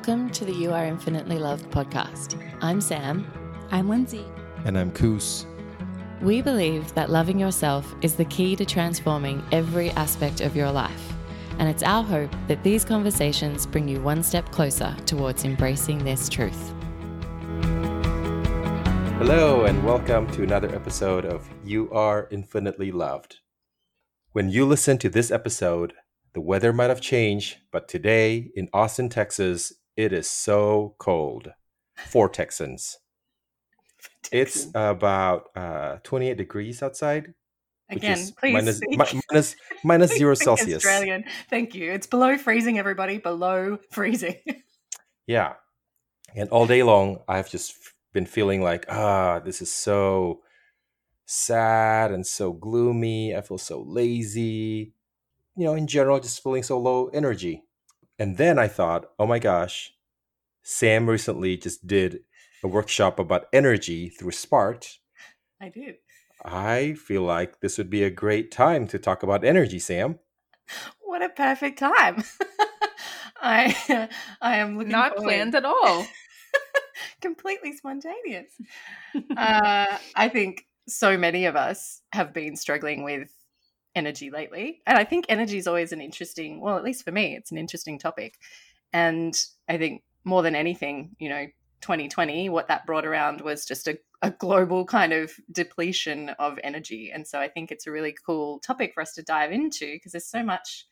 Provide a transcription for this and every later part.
Welcome to the You Are Infinitely Loved podcast. I'm Sam. I'm Lindsay. And I'm Koos. We believe that loving yourself is the key to transforming every aspect of your life. And it's our hope that these conversations bring you one step closer towards embracing this truth. Hello, and welcome to another episode of You Are Infinitely Loved. When you listen to this episode, the weather might have changed, but today in Austin, Texas, it is so cold for Texans. It's about uh, 28 degrees outside. Again, please. Minus, mi- minus, minus zero Celsius. Australian. Thank you. It's below freezing, everybody. Below freezing. yeah. And all day long, I've just been feeling like, ah, this is so sad and so gloomy. I feel so lazy you know, in general, just feeling so low energy. And then I thought, oh my gosh, Sam recently just did a workshop about energy through Spark. I did. I feel like this would be a great time to talk about energy, Sam. What a perfect time. I I am looking not forward. planned at all. Completely spontaneous. uh, I think so many of us have been struggling with energy lately. And I think energy is always an interesting, well, at least for me, it's an interesting topic. And I think more than anything, you know, 2020, what that brought around was just a, a global kind of depletion of energy. And so I think it's a really cool topic for us to dive into because there's so much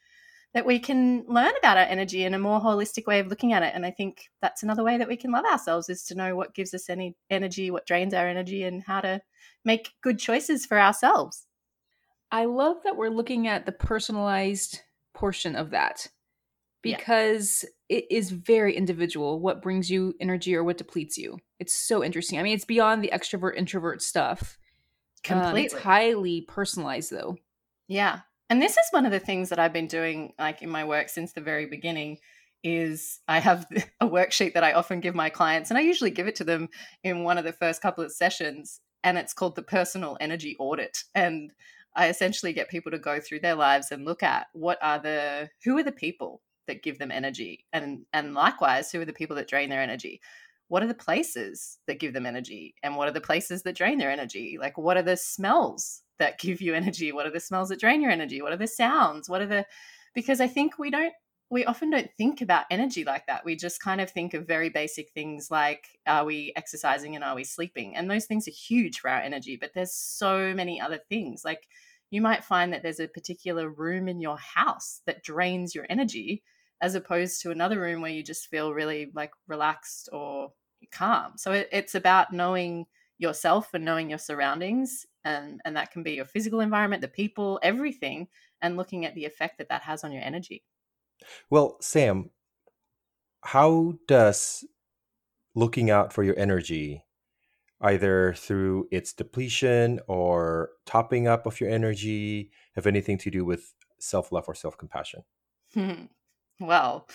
that we can learn about our energy in a more holistic way of looking at it. And I think that's another way that we can love ourselves is to know what gives us any energy, what drains our energy, and how to make good choices for ourselves. I love that we're looking at the personalized portion of that because yeah. it is very individual what brings you energy or what depletes you. It's so interesting. I mean, it's beyond the extrovert introvert stuff. Completely. Um, it's highly personalized though. Yeah. And this is one of the things that I've been doing like in my work since the very beginning is I have a worksheet that I often give my clients and I usually give it to them in one of the first couple of sessions and it's called the personal energy audit and I essentially get people to go through their lives and look at what are the who are the people that give them energy? And and likewise who are the people that drain their energy? What are the places that give them energy? And what are the places that drain their energy? Like what are the smells that give you energy? What are the smells that drain your energy? What are the sounds? What are the because i think we don't we often don't think about energy like that. We just kind of think of very basic things like are we exercising and are we sleeping? And those things are huge for our energy but there's so many other things. Like you might find that there's a particular room in your house that drains your energy as opposed to another room where you just feel really like relaxed or calm. So it, it's about knowing yourself and knowing your surroundings and and that can be your physical environment, the people, everything and looking at the effect that that has on your energy. Well, Sam, how does looking out for your energy either through its depletion or topping up of your energy have anything to do with self love or self compassion? Well,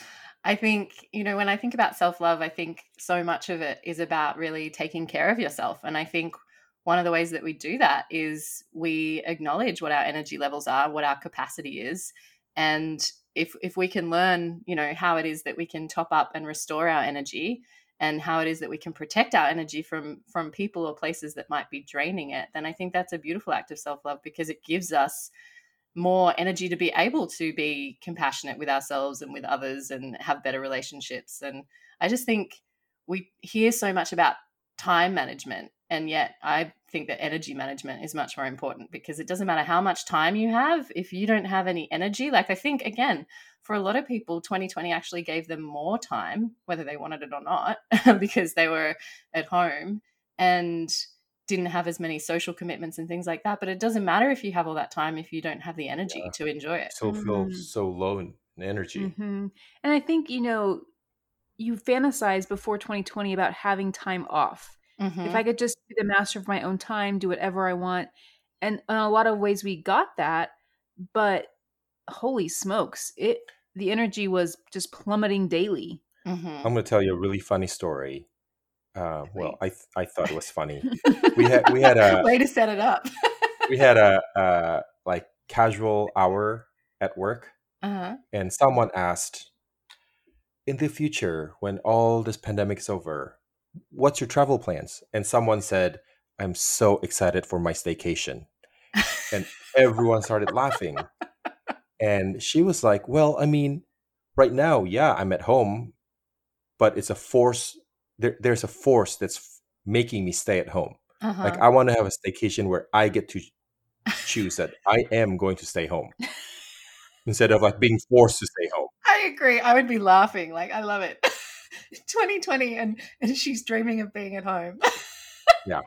I think, you know, when I think about self love, I think so much of it is about really taking care of yourself. And I think one of the ways that we do that is we acknowledge what our energy levels are, what our capacity is. And if, if we can learn, you know, how it is that we can top up and restore our energy, and how it is that we can protect our energy from from people or places that might be draining it then i think that's a beautiful act of self-love because it gives us more energy to be able to be compassionate with ourselves and with others and have better relationships. And i just think we hear so much about time management and yet i think that energy management is much more important because it doesn't matter how much time you have if you don't have any energy like i think again for a lot of people 2020 actually gave them more time whether they wanted it or not because they were at home and didn't have as many social commitments and things like that but it doesn't matter if you have all that time if you don't have the energy yeah. to enjoy it so feel mm-hmm. so low in energy mm-hmm. and i think you know you fantasize before 2020 about having time off mm-hmm. if i could just be the master of my own time do whatever i want and in a lot of ways we got that but holy smokes, it the energy was just plummeting daily. Mm-hmm. I'm going to tell you a really funny story. Uh, well, I th- I thought it was funny. we had we had a way to set it up. we had a, a like casual hour at work, uh-huh. and someone asked, in the future, when all this pandemic is over, what's your travel plans? And someone said, I'm so excited for my staycation. and everyone started laughing. And she was like, Well, I mean, right now, yeah, I'm at home, but it's a force. There, there's a force that's making me stay at home. Uh-huh. Like, I want to have a staycation where I get to choose that I am going to stay home instead of like being forced to stay home. I agree. I would be laughing. Like, I love it. 2020 and, and she's dreaming of being at home. yeah.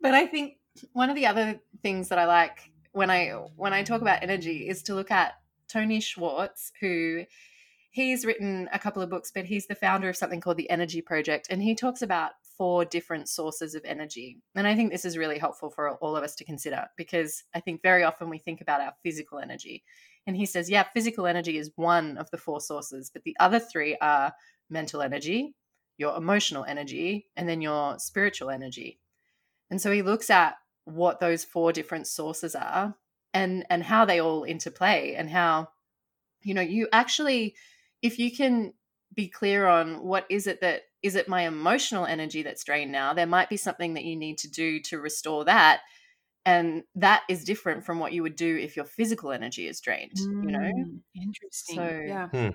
But I think one of the other things that I like when I when I talk about energy is to look at Tony Schwartz, who he's written a couple of books, but he's the founder of something called the Energy Project, and he talks about four different sources of energy. And I think this is really helpful for all of us to consider because I think very often we think about our physical energy. And he says, yeah, physical energy is one of the four sources, but the other three are mental energy, your emotional energy, and then your spiritual energy. And so he looks at what those four different sources are and and how they all interplay and how you know you actually if you can be clear on what is it that is it my emotional energy that's drained now there might be something that you need to do to restore that and that is different from what you would do if your physical energy is drained mm, you know? Mm, interesting so yeah. Hmm.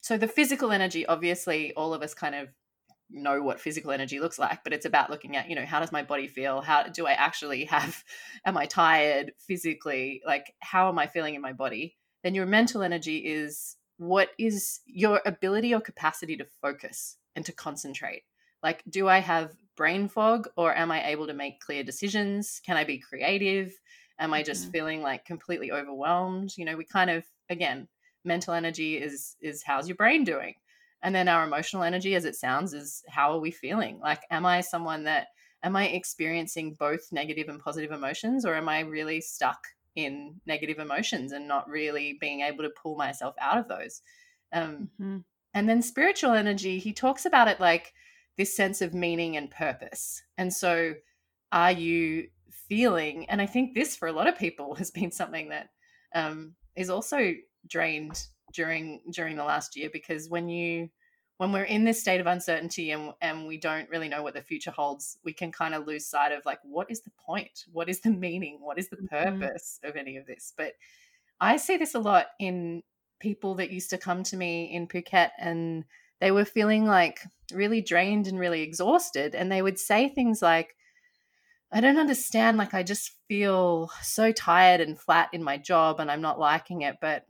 so the physical energy obviously all of us kind of know what physical energy looks like but it's about looking at you know how does my body feel? How do i actually have am i tired physically? Like how am i feeling in my body? Then your mental energy is what is your ability or capacity to focus and to concentrate. Like do i have brain fog or am i able to make clear decisions can i be creative am i just mm-hmm. feeling like completely overwhelmed you know we kind of again mental energy is is how's your brain doing and then our emotional energy, as it sounds, is how are we feeling? Like, am I someone that, am I experiencing both negative and positive emotions, or am I really stuck in negative emotions and not really being able to pull myself out of those? Um, mm-hmm. And then spiritual energy, he talks about it like this sense of meaning and purpose. And so, are you feeling, and I think this for a lot of people has been something that um, is also drained during during the last year because when you when we're in this state of uncertainty and and we don't really know what the future holds we can kind of lose sight of like what is the point what is the meaning what is the mm-hmm. purpose mm-hmm. of any of this but i see this a lot in people that used to come to me in phuket and they were feeling like really drained and really exhausted and they would say things like I don't understand. Like, I just feel so tired and flat in my job and I'm not liking it. But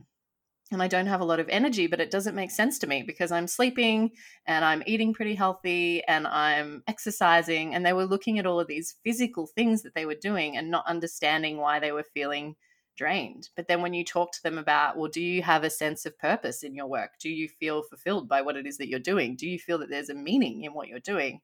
and I don't have a lot of energy, but it doesn't make sense to me because I'm sleeping and I'm eating pretty healthy and I'm exercising. And they were looking at all of these physical things that they were doing and not understanding why they were feeling drained. But then when you talk to them about, well, do you have a sense of purpose in your work? Do you feel fulfilled by what it is that you're doing? Do you feel that there's a meaning in what you're doing?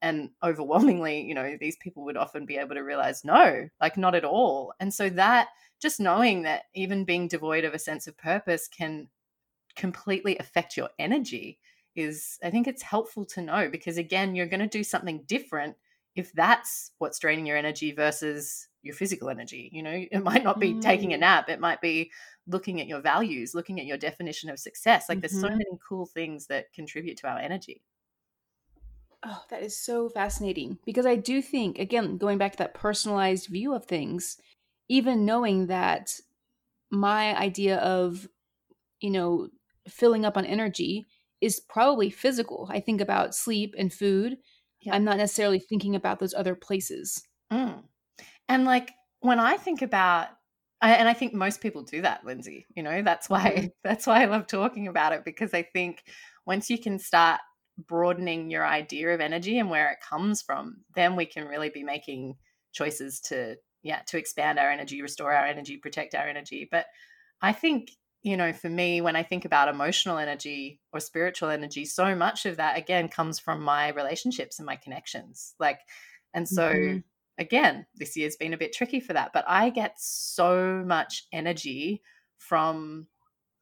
And overwhelmingly, you know, these people would often be able to realize, no, like not at all. And so that just knowing that even being devoid of a sense of purpose can completely affect your energy is i think it's helpful to know because again you're going to do something different if that's what's draining your energy versus your physical energy you know it might not be mm. taking a mm. nap it might be looking at your values looking at your definition of success like mm-hmm. there's so mm-hmm. many cool things that contribute to our energy oh that is so fascinating because i do think again going back to that personalized view of things even knowing that my idea of you know filling up on energy is probably physical i think about sleep and food yeah. i'm not necessarily thinking about those other places mm. And like when i think about and i think most people do that lindsay you know that's why mm-hmm. that's why i love talking about it because i think once you can start broadening your idea of energy and where it comes from then we can really be making choices to yeah to expand our energy restore our energy protect our energy but i think you know for me when i think about emotional energy or spiritual energy so much of that again comes from my relationships and my connections like and so mm-hmm. Again this year's been a bit tricky for that but i get so much energy from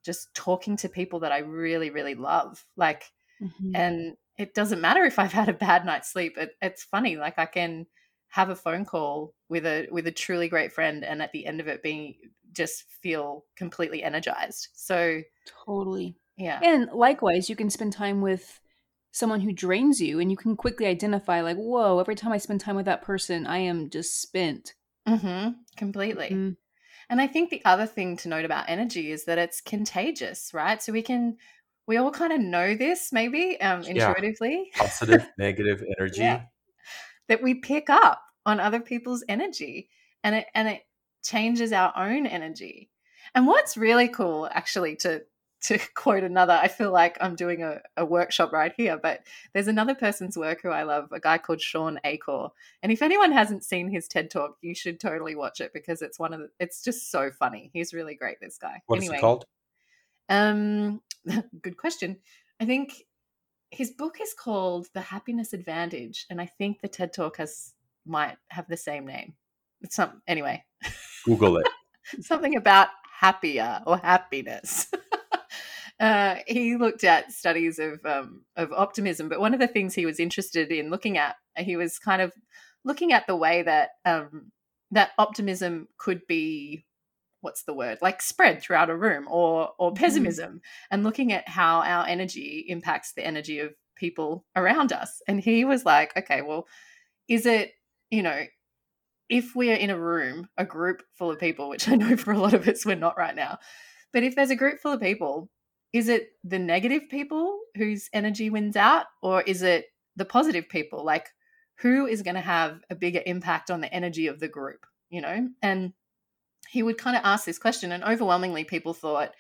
just talking to people that i really really love like mm-hmm. and it doesn't matter if i've had a bad night's sleep it, it's funny like i can have a phone call with a with a truly great friend and at the end of it being just feel completely energized so totally Yeah. And likewise, you can spend time with someone who drains you and you can quickly identify like, whoa, every time I spend time with that person, I am just spent. Mm-hmm. Completely. Mm-hmm. And I think the other thing to note about energy is that it's contagious, right? So we can we all kind of know this maybe um intuitively. Yeah. Positive, negative energy. Yeah. That we pick up on other people's energy and it and it changes our own energy. And what's really cool actually to to quote another, I feel like I'm doing a, a, workshop right here, but there's another person's work who I love, a guy called Shawn Achor. And if anyone hasn't seen his TED talk, you should totally watch it because it's one of the, it's just so funny. He's really great, this guy. What's anyway, it called? Um, good question. I think his book is called The Happiness Advantage, and I think the TED talk has might have the same name. It's some anyway. Google it. Something about happier or happiness. Uh, he looked at studies of um, of optimism, but one of the things he was interested in looking at, he was kind of looking at the way that um, that optimism could be what's the word like spread throughout a room or or mm-hmm. pessimism mm. and looking at how our energy impacts the energy of people around us and he was like okay well is it you know if we're in a room a group full of people which i know for a lot of us we're not right now but if there's a group full of people is it the negative people whose energy wins out or is it the positive people? Like who is going to have a bigger impact on the energy of the group you know? And he would kind of ask this question and overwhelmingly people thought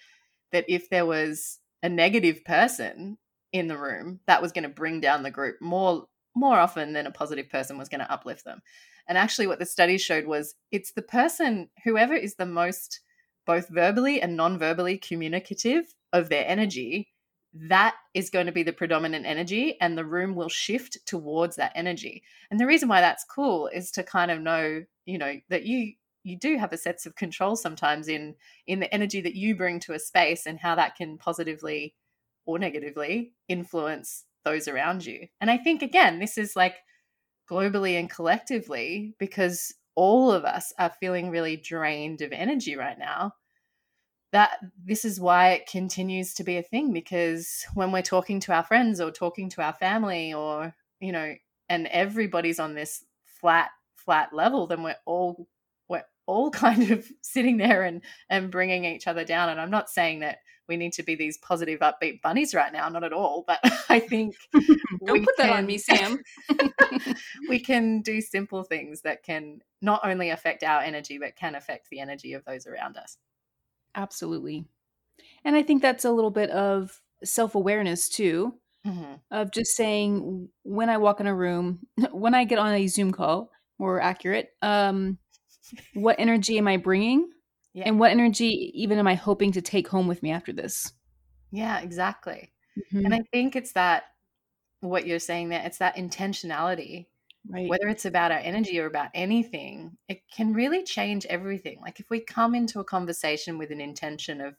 that if there was a negative person in the room that was going to bring down the group more more often than a positive person was going to uplift them. And actually what the studies showed was it's the person whoever is the most both verbally and non-verbally communicative of their energy, that is going to be the predominant energy and the room will shift towards that energy. And the reason why that's cool is to kind of know, you know, that you you do have a sense of control sometimes in in the energy that you bring to a space and how that can positively or negatively influence those around you. And I think again, this is like globally and collectively because all of us are feeling really drained of energy right now that this is why it continues to be a thing because when we're talking to our friends or talking to our family or you know and everybody's on this flat flat level then we're all we're all kind of sitting there and and bringing each other down. And i'm not saying that we need to be these positive upbeat bunnies right now not at all but i think don't put that on me sam. we can do simple things that can not only affect our energy but can affect the energy of those around us Absolutely. And I think that's a little bit of self awareness too, mm-hmm. of just saying when I walk in a room, when I get on a Zoom call, more accurate, um, what energy am I bringing? Yeah. And what energy even am I hoping to take home with me after this? Yeah, exactly. Mm-hmm. And I think it's that what you're saying there, it's that intentionality Right. Whether it's about our energy or about anything, it can really change everything. Like if we come into a conversation with an intention of,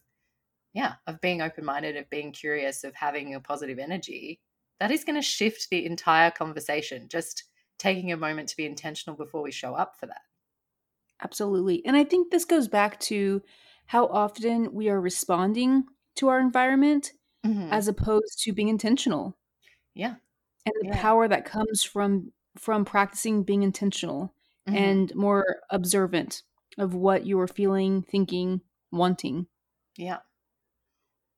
yeah, of being open minded, of being curious, of having a positive energy, that is going to shift the entire conversation. Just taking a moment to be intentional before we show up for that. Absolutely. And I think this goes back to how often we are responding to our environment mm-hmm. as opposed to being intentional. Yeah. And the yeah. power that comes from from practicing being intentional mm-hmm. and more observant of what you are feeling, thinking, wanting. Yeah.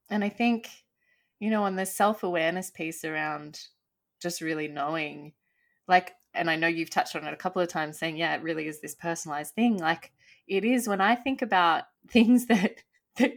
And I think, you know, on the self awareness piece around just really knowing, like, and I know you've touched on it a couple of times saying, yeah, it really is this personalized thing. Like, it is when I think about things that, that,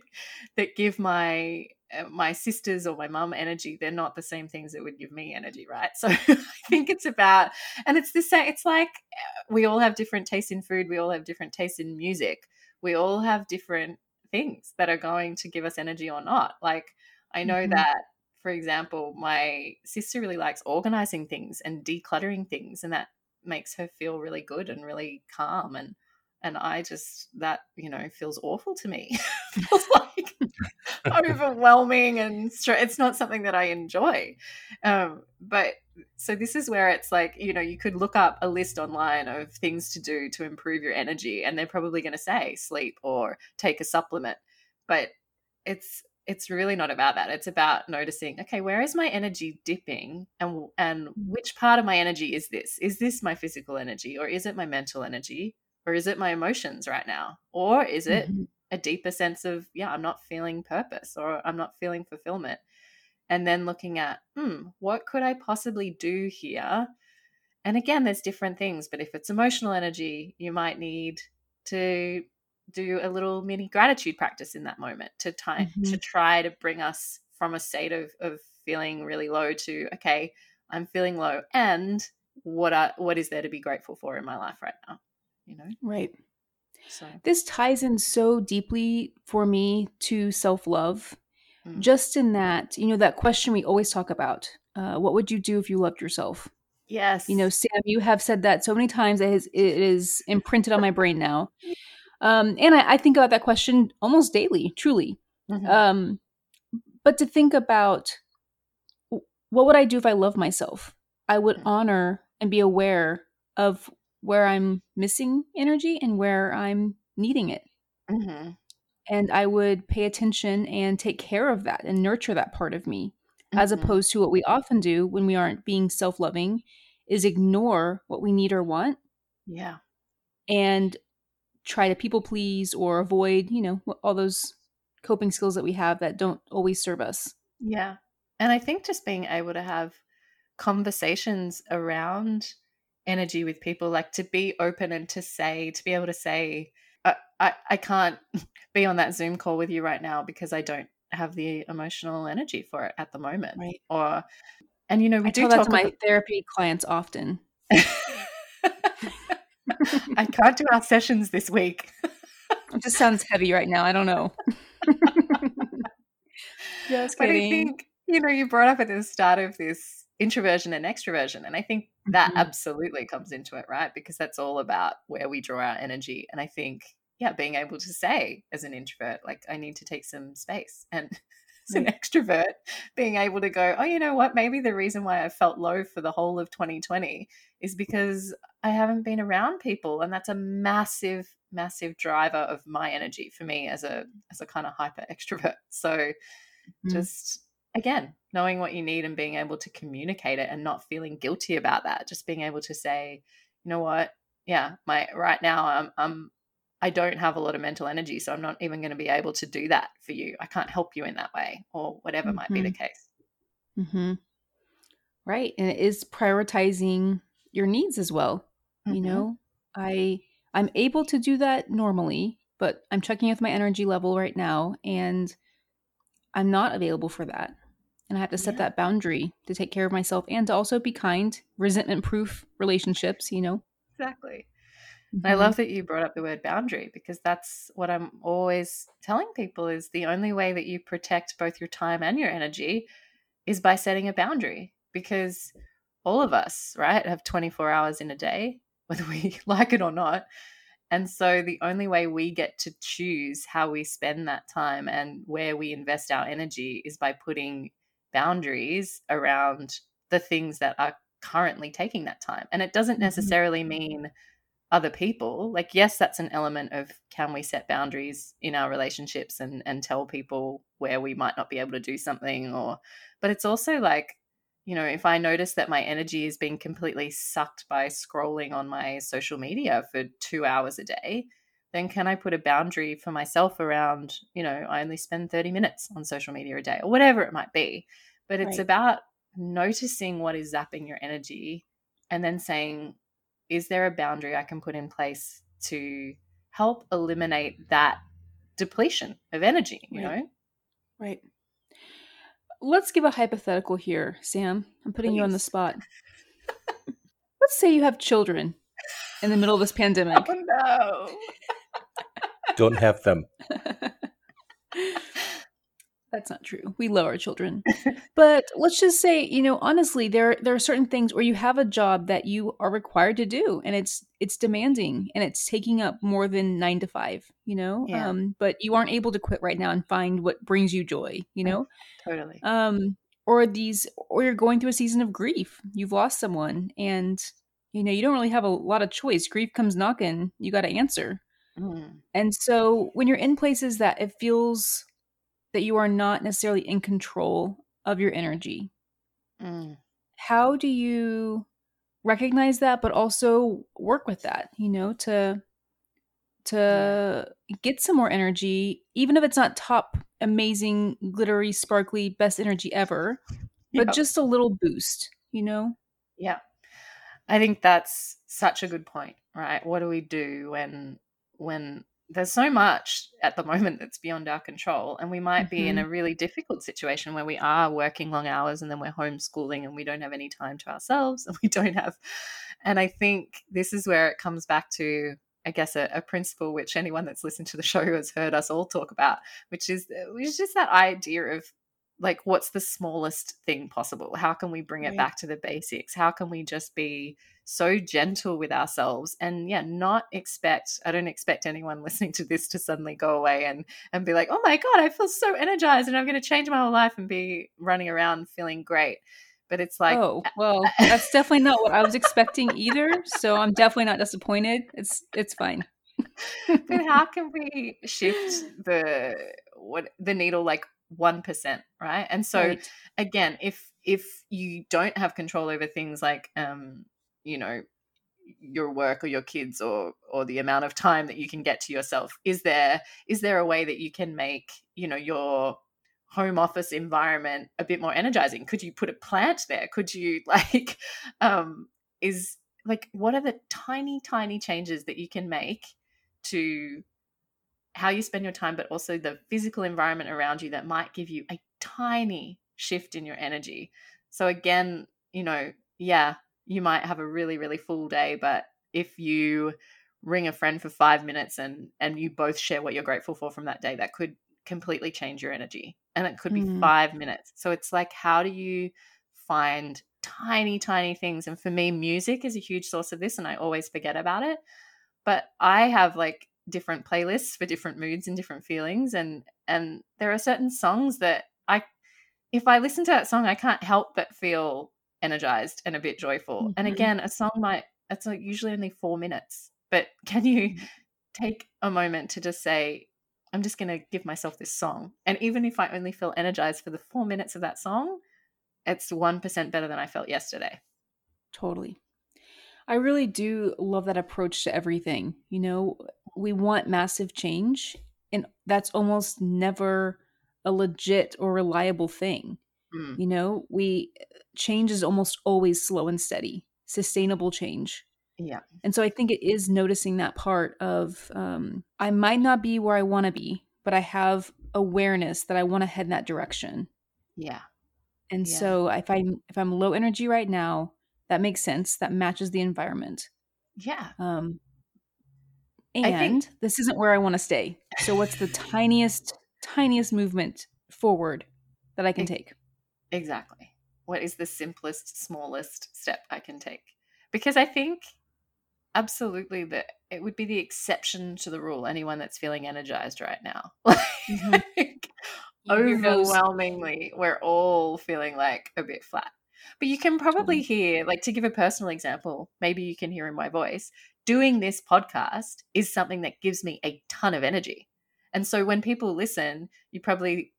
that give my my sisters or my mum energy they're not the same things that would give me energy right so i think it's about and it's the same it's like uh, we all have different tastes in food we all have different tastes in music we all have different things that are going to give us energy or not like i know mm-hmm. that for example my sister really likes organizing things and decluttering things and that makes her feel really good and really calm and and I just that you know feels awful to me. feels like overwhelming and it's not something that I enjoy. Um, but so this is where it's like you know you could look up a list online of things to do to improve your energy, and they're probably going to say sleep or take a supplement. But it's it's really not about that. It's about noticing, okay, where is my energy dipping and and Mm-hmm. which part of my energy is this? Is this my physical energy or is it my mental energy or is it my emotions right now? Or is it Mhm. A deeper sense of, yeah, I'm not feeling purpose or I'm not feeling fulfillment? And then looking at, hmm, what could I possibly do here? And again, there's different things, but if it's emotional energy, you might need to do a little mini gratitude practice in that moment to try Mhm. to try to bring us from a state of of feeling really low to okay, I'm feeling low and what are what is there to be grateful for in my life right now? You know? Right. So This ties in so deeply for me to self love, Mm. just in that, you know, that question we always talk about uh, what would you do if you loved yourself? yes. You know, Sam, you have said that so many times that it is, it is imprinted on my brain now. Um, and I, I think about that question almost daily, truly. Mhm. Um, but to think about what would I do if I love myself? I would Mm. honor and be aware of where I'm missing energy and where I'm needing it. Mhm. And I would pay attention and take care of that and nurture that part of me, as Mhm. opposed to what we often do when we aren't being self loving is ignore what we need or want yeah. and try to people please or avoid, you know, all those coping skills that we have that don't always serve us. Yeah. And I think just being able to have conversations around energy with people, like to be open and to say, to be able to say, I, I, I can't be on that Zoom call with you right now because I don't have the emotional energy for it at the moment. Right. Or, and you know, we I do tell that talk to my about- therapy clients often. I can't do our sessions this week. It just sounds heavy right now. I don't know. just But I think, you know, you brought up at the start of this introversion and extroversion. And I think that Mhm. absolutely comes into it, right? Because that's all about where we draw our energy. And I think, yeah, being able to say as an introvert, like, I need to take some space. And as an extrovert, being able to go, oh, you know what? Maybe the reason why I felt low for the whole of 2020 is because I haven't been around people. And that's a massive, massive driver of my energy for me as a as a kind of hyper extrovert. So Mhm. just again knowing what you need and being able to communicate it and not feeling guilty about that just being able to say you know what yeah my right now i'm i'm i don't have a lot of mental energy so i'm not even going to be able to do that for you i can't help you in that way or whatever might be the case hmm Right. And it is prioritizing your needs as well. You Mhm. know, I I'm able to do that normally, but I'm checking with my energy level right now and I'm not available for that. And I have to set Yeah. that boundary to take care of myself and to also be kind, resentment proof relationships, you know. exactly And I mm-hmm. love that you brought up the word boundary because that's what I'm always telling people is the only way that you protect both your time and your energy is by setting a boundary because all of us, right, have 24 hours in a day, whether we like it or not. And so the only way we get to choose how we spend that time and where we invest our energy is by putting boundaries around the things that are currently taking that time. And it doesn't Mhm. necessarily mean other people. Like, yes, that's an element of can we set boundaries in our relationships and and tell people where we might not be able to do something or but it's also like, you know, if I notice that my energy is being completely sucked by scrolling on my social media for two hours a day, then can I put a boundary for myself around, you know, I only spend 30 minutes on social media a day or whatever it might be. But it's Right. about noticing what is zapping your energy and then saying, is there a boundary I can put in place to help eliminate that depletion of energy, you Right. know? Right. Let's give a hypothetical here, Sam. I'm putting you on the spot. Let's say you have children in the middle of this pandemic. Oh no. Don't have them. That's not true. We love our children. but let's just say, you know, honestly, there there are certain things where you have a job that you are required to do and it's it's demanding and it's taking up more than 9 to 5, you know? Yeah. Um but you aren't able to quit right now and find what brings you joy, you know? Totally. um or these or you're going through a season of grief you've lost someone and you know you don't really have a lot of choice grief comes knocking you got to answer Mm. and so when you're in places that it feels that you are not necessarily in control of your energy. Mm. How do you recognize that but also work with that, you know, to to get some more energy even if it's not top amazing glittery sparkly best energy ever, but yep. just a little boost, you know? Yeah. I think that's such a good point, right? What do we do when when there's so much at the moment that's beyond our control and we might mm-hmm. be in a mm-hmm. really difficult situation where we are working long hours and then we're homeschooling and we don't have any time to ourselves and we don't have and i think this is where it comes back to i guess a, a principle which anyone that's listened to the show has heard us all talk about which is which is just that idea of like what's the smallest thing possible? How can we bring it back to the basics? How can we just be so gentle with ourselves? And yeah not expect i don't expect anyone listening to this to suddenly go away and and be like oh my god i feel so energized and i'm going to change my whole life and be running around feeling great. But it's like oh well that's definitely not what i was expecting either so i'm definitely not disappointed. It's it's fine. But how can we shift the what the needle like 1% right? And so right. again if if you don't have control over things like um you know your work or your kids or or the amount of time that you can get to yourself is there is there a way that you can make you know your home office environment a bit more energizing? Could you put a plant there? Could you like um is like what are the tiny tiny changes that you can make to how you spend your time, but also the physical environment around you that might give you a tiny shift in your energy. So, again, you know, yeah, you might have a really, really full day, but if you ring a friend for five minutes and and you both share what you're grateful for from that day, that could completely change your energy. And it could be mm. five minutes. So it's like, how do you find tiny, tiny things? And for me, music is a huge source of this, and I always forget about it. But I have like different playlists for different moods and different feelings and and there are certain songs that I if I listen to that song I can't help but feel energized and a bit joyful. Mm-hmm. And again, a song might it's like usually only 4 minutes, but can you mm-hmm. take a moment to just say I'm just going to give myself this song. And even if I only feel energized for the 4 minutes of that song, it's 1% better than I felt yesterday. Totally. I really do love that approach to everything. You know, we want massive change, and that's almost never a legit or reliable thing. Mm. You know, we change is almost always slow and steady, sustainable change. Yeah. And so I think it is noticing that part of um, I might not be where I want to be, but I have awareness that I want to head in that direction. Yeah. And yeah. so if I'm if I'm low energy right now, that makes sense. That matches the environment. Yeah. Um, and think- this isn't where I want to stay. So what's the tiniest, tiniest movement forward that I can take? Exactly. What is the simplest, smallest step I can take? Because I think absolutely that it would be the exception to the rule. Anyone that's feeling energized right now. mm-hmm. overwhelmingly, we're all feeling like a bit flat. But you can probably hear, like, to give a personal example, maybe you can hear in my voice, doing this podcast is something that gives me a ton of energy. And so when people listen, you probably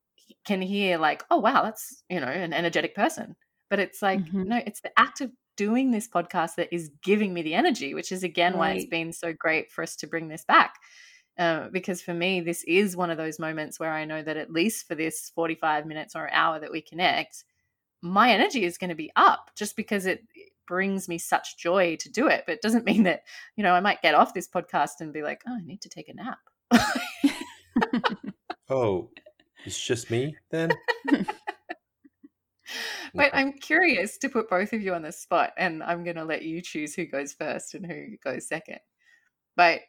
can hear, like, oh, wow, that's, you know, an energetic person. But it's like, mm-hmm. no, it's the act of doing this podcast that is giving me the energy, which is again right. why it's been so great for us to bring this back. Uh, because for me, this is one of those moments where I know that at least for this 45 minutes or hour that we connect, my energy is going to be up just because it brings me such joy to do it. But it doesn't mean that, you know, I might get off this podcast and be like, oh, I need to take a nap. oh, it's just me then? but I'm curious to put both of you on the spot, and I'm going to let you choose who goes first and who goes second. But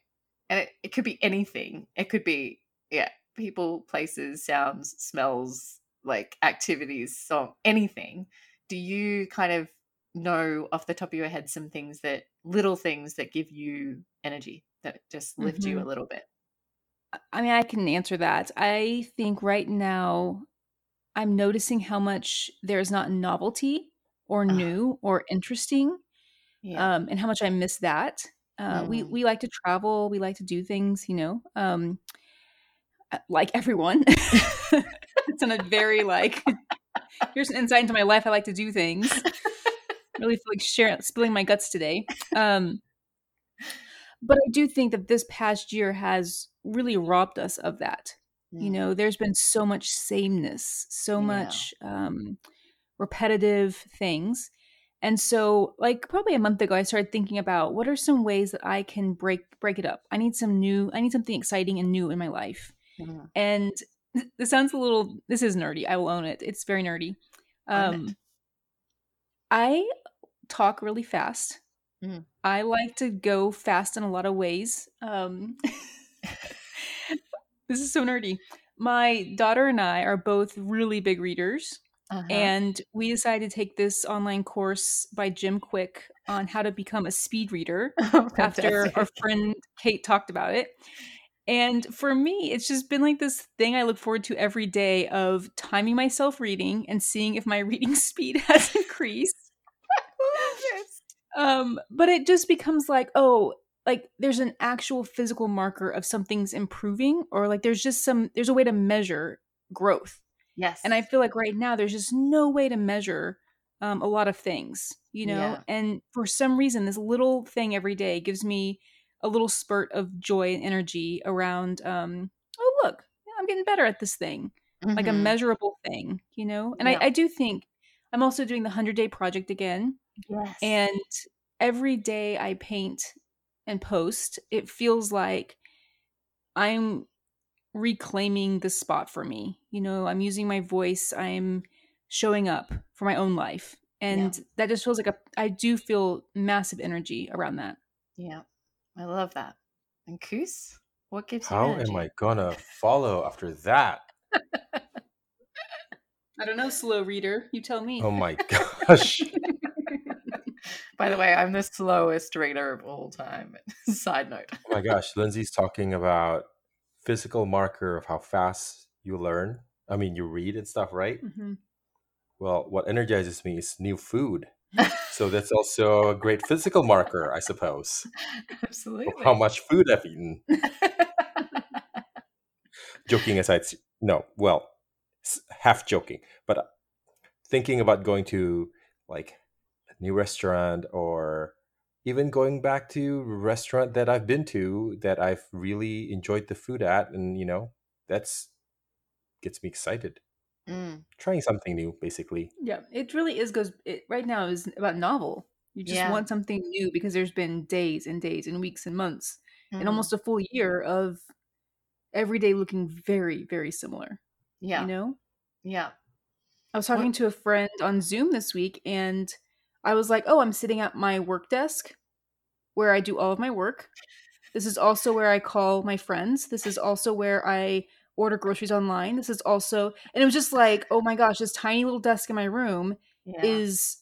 and it, it could be anything. It could be yeah, people, places, sounds, smells, like activities, song, anything, do you kind of know off the top of your head some things that little things that give you energy that just lift mm-hmm. you a mm-hmm. little bit? I mean, I can answer that. I think right now I'm noticing how much there's not novelty or new or interesting, yeah. um, and how much I miss that. Uh, mm. We we like to travel, we like to do things, you know, um, uh, like everyone. it's in a very like here's an insight into my life. I like to do things. Really feel like sharing spilling my guts today. Um but I do think that this past year has really robbed us of that. Mm. You know, there's been so much sameness, so yeah. much um repetitive things. And so like probably a month ago I started thinking about what are some ways that I can break break it up. I need some new I need something exciting and new in my life. And this sounds a little this is nerdy. I will own it. It's very nerdy. Um I talk really fast. Mm. I like to go fast in a lot of ways. Um this is so nerdy. My daughter and I are both really big readers. Uh-huh. And we decided to take this online course by Jim Kwik on how to become a speed reader oh, after our friend Kate talked about it. And for me, it's just been like this thing I look forward to every day of timing myself reading and seeing if my reading speed has increased. Um, but it just becomes like, oh, like there's an actual physical marker of something's improving, or like there's just some there's a way to measure growth. Yes. And I feel like right now there's just no way to measure um, a lot of things, you know? Yeah. And for some reason, this little thing every day gives me a little spurt of joy and energy around, um, oh, look, I'm getting better at this thing, mm-hmm. like a mm-hmm. measurable thing, you know? And yeah. I, I do think I'm also doing the 100 day project again. Yes. And every day I paint and post, it feels like I'm reclaiming the spot for me. You know, I'm using my voice, I'm showing up for my own life. And yeah. that just feels like a I do feel massive energy around that. Yeah. I love that. And Koos, what gives How you How am I gonna follow after that? I don't know, slow reader. You tell me. Oh my gosh. By the way, I'm the slowest reader of all time. Side note. oh my gosh, Lindsay's talking about physical marker of how fast you learn. I mean, you read and stuff, right? Mm-hmm. Well, what energizes me is new food. so that's also a great physical marker, I suppose. Absolutely. How much food I've eaten. joking aside, no, well, half joking, but uh, thinking about going to like new restaurant or even going back to restaurant that I've been to that I've really enjoyed the food at, and you know, that's gets me excited. Mm. Trying something new, basically. Yeah, it really is. Goes it, right now is about novel. You just yeah. want something new because there's been days and days and weeks and months mm. and mm-hmm. almost a full year of every day looking very, very similar. Yeah, you know. Yeah, I was talking what? to a friend on Zoom this week, and I was like, oh, I'm sitting at my work desk where I do all of my work. This is also where I call my friends. This is also where I order groceries online. This is also, and it was just like, oh my gosh, this tiny little desk in my room yeah. is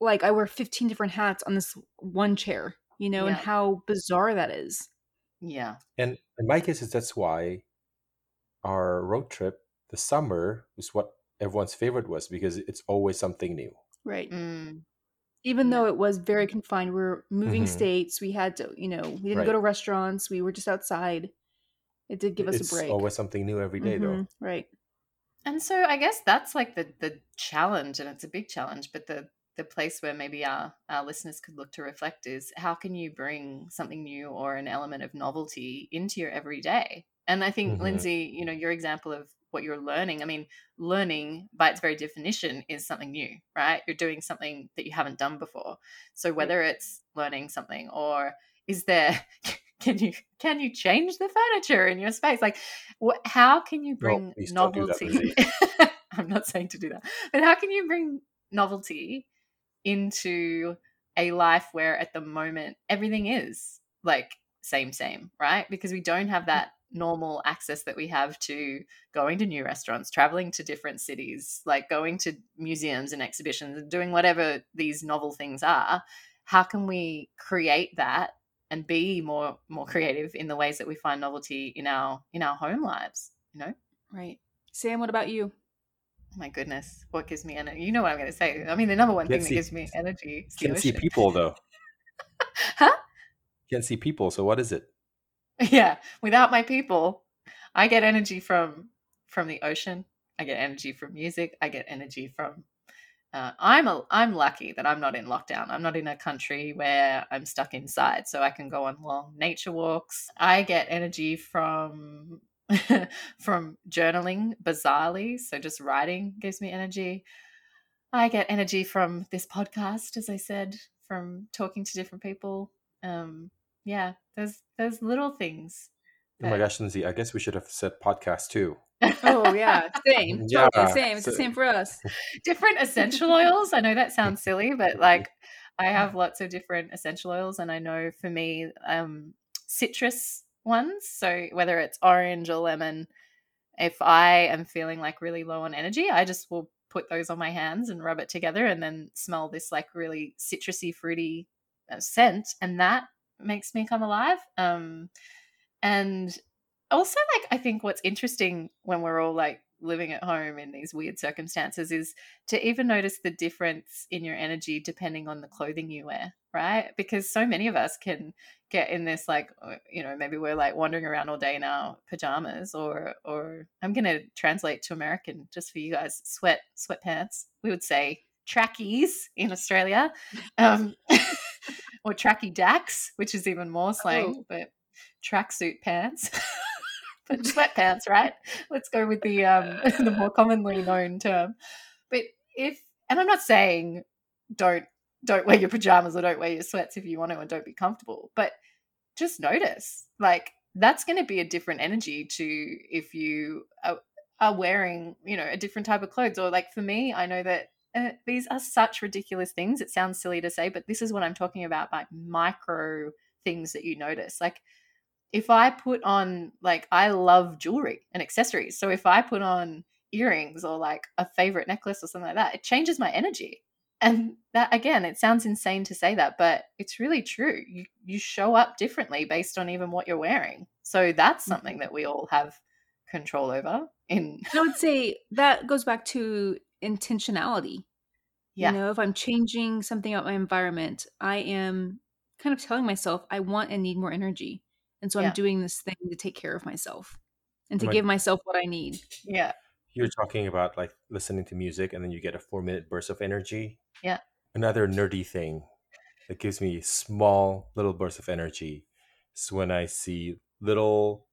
like I wear 15 different hats on this one chair, you know, yeah. and how bizarre that is. Yeah. And in my case, is that's why our road trip, the summer, was what everyone's favorite was because it's always something new. Right. Mm even yeah. though it was very confined we are moving mm-hmm. states we had to you know we didn't right. go to restaurants we were just outside it did give us it's a break always something new every day, mm-hmm. though right and so i guess that's like the the challenge and it's a big challenge but the the place where maybe our, our listeners could look to reflect is how can you bring something new or an element of novelty into your everyday and i think mm-hmm. lindsay you know your example of what you're learning. I mean, learning by its very definition is something new, right? You're doing something that you haven't done before. So whether it's learning something or is there can you can you change the furniture in your space? Like what how can you bring no, novelty? I'm not saying to do that. But how can you bring novelty into a life where at the moment everything is like same same, right? Because we don't have that normal access that we have to going to new restaurants, traveling to different cities, like going to museums and exhibitions and doing whatever these novel things are, how can we create that and be more more creative in the ways that we find novelty in our in our home lives, you know? Right. Sam, what about you? Oh my goodness, what gives me energy? You know what I'm going to say. I mean, the number one can't thing see, that gives me energy. Can't see people though. huh? Can't see people. So what is it? Yeah, without my people, I get energy from from the ocean, I get energy from music. I get energy from uh, I'm a, I'm lucky that I'm not in lockdown. I'm not in a country where I'm stuck inside, so I can go on long nature walks. I get energy from from journaling, bizarrely. So just writing gives me energy. I get energy from this podcast, as I said, from talking to different people. Um, yeah, those there's little things. That... Oh my gosh, Lindsay! I guess we should have said podcast too oh yeah, same. yeah, totally same. It's so, the same for us. Different essential oils. I know that sounds silly, but like I have lots of different essential oils, and I know for me, um, citrus ones. So whether it's orange or lemon, if I am feeling like really low on energy, I just will put those on my hands and rub it together, and then smell this like really citrusy, fruity uh, scent, and that makes me come alive. Um, and also like i think what's interesting when we're all like living at home in these weird circumstances is to even notice the difference in your energy depending on the clothing you wear right because so many of us can get in this like uh, you know maybe we're like wandering around all day in our pajamas or or i'm going to translate to american just for you guys sweat sweatpants we would say trackies in australia um or tracky dacks which is even more slang oh. but tracksuit pants but sweatpants, right? Let's go with the um, the more commonly known term. But if, and I'm not saying don't don't wear your pajamas or don't wear your sweats if you want to and don't be comfortable, but just notice like that's going to be a different energy to if you are, are, wearing you know a different type of clothes or like for me i know that uh, these are such ridiculous things it sounds silly to say but this is what i'm talking about like micro things that you notice like if I put on like I love jewelry and accessories. So if I put on earrings or like a favorite necklace or something like that, it changes my energy. And that again, it sounds insane to say that, but it's really true. You you show up differently based on even what you're wearing. So that's something mm-hmm. that we all have control over in I would say that goes back to intentionality. Yeah. You know, if I'm changing something about my environment, I am kind of telling myself I want and need more energy. And so yeah. I'm doing this thing to take care of myself and to right. give myself what I need. Yeah. You're talking about like listening to music and then you get a four minute burst of energy. Yeah. Another nerdy thing that gives me small little bursts of energy is when I see little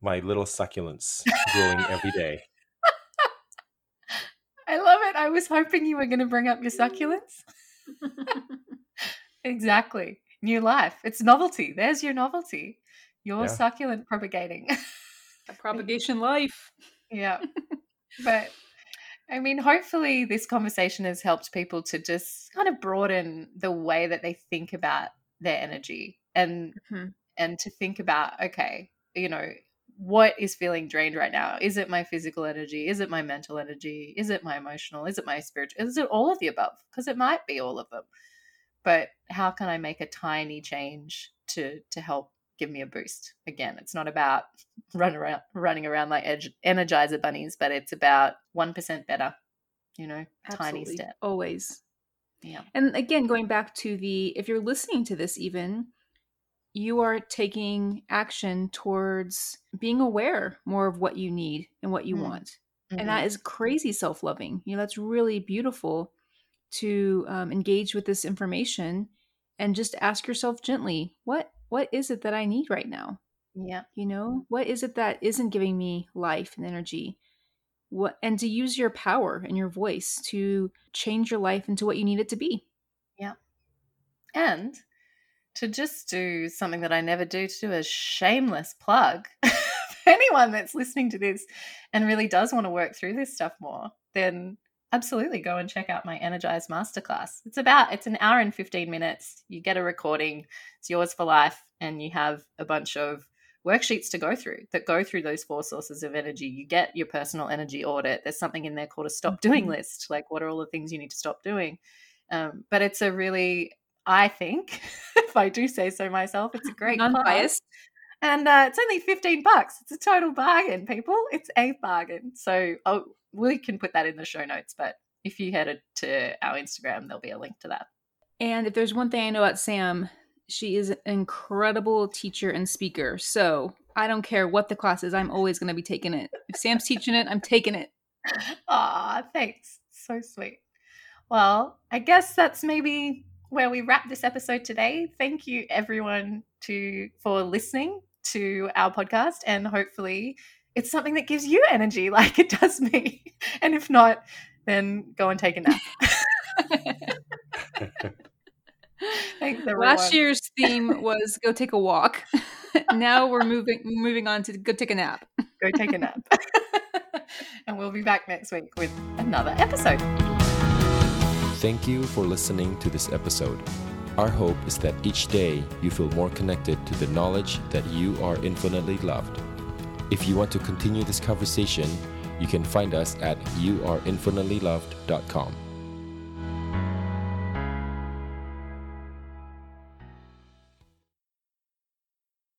my little succulents growing every day. I love it. I was hoping you were going to bring up your succulents. exactly. New life. It's novelty. There's your novelty. Your yeah. succulent propagating. A propagation life. Yeah. but I mean, hopefully, this conversation has helped people to just kind of broaden the way that they think about their energy and mm-hmm. and to think about okay, you know, what is feeling drained right now? Is it my physical energy? Is it my mental energy? Is it my emotional? Is it my spiritual? Is it all of the above? Because it might be all of them. But how can I make a tiny change to to help give me a boost. Again, it's not about run around, running around like edge, energizer bunnies, but it's about 1% better, you know, Absolutely. tiny step. Always. Yeah. And again, going back to the, if you're listening to this even, you are taking action towards being aware more of what you need and what you mm. want. Mm-hmm. And that mm-hmm. crazy self loving. You know, that's really beautiful to um, engage with this information and just ask yourself gently, what what is it that I need right now? Yeah. You know, what is it that isn't giving me life and energy? What and to use your power and your voice to change your life into what you need it to be. Yeah. And to just do something that I never do to do a shameless plug. anyone that's listening to this and really does want to work through this stuff more, then absolutely go and check out my energized masterclass it's about it's an hour and 15 minutes you get a recording it's yours for life and you have a bunch of worksheets to go through that go through those four sources of energy you get your personal energy audit there's something in there called a stop doing mm-hmm. list like what are all the things you need to stop doing um, but it's a really i think if i do say so myself it's a great non-biased and uh, it's only 15 bucks it's a total bargain people it's a bargain so oh we can put that in the show notes, but if you head to our Instagram, there'll be a link to that. And if there's one thing I know about Sam, she is an incredible teacher and speaker. So I don't care what the class is, I'm always going to be taking it. If Sam's teaching it, I'm taking it. Ah, thanks. So sweet. Well, I guess that's maybe where we wrap this episode today. Thank you everyone to for listening to our podcast and hopefully it's something that gives you energy like it does me. And if not, then go and take a nap. Thanks, everyone. Last year's theme was go take a walk. now we're moving moving on to go take a nap. Go take a nap. and we'll be back next week with another episode. Thank you for listening to this episode. Our hope is that each day you feel more connected to the knowledge that you are infinitely loved. If you want to continue this conversation, you can find us at youareinfinitelyloved.com.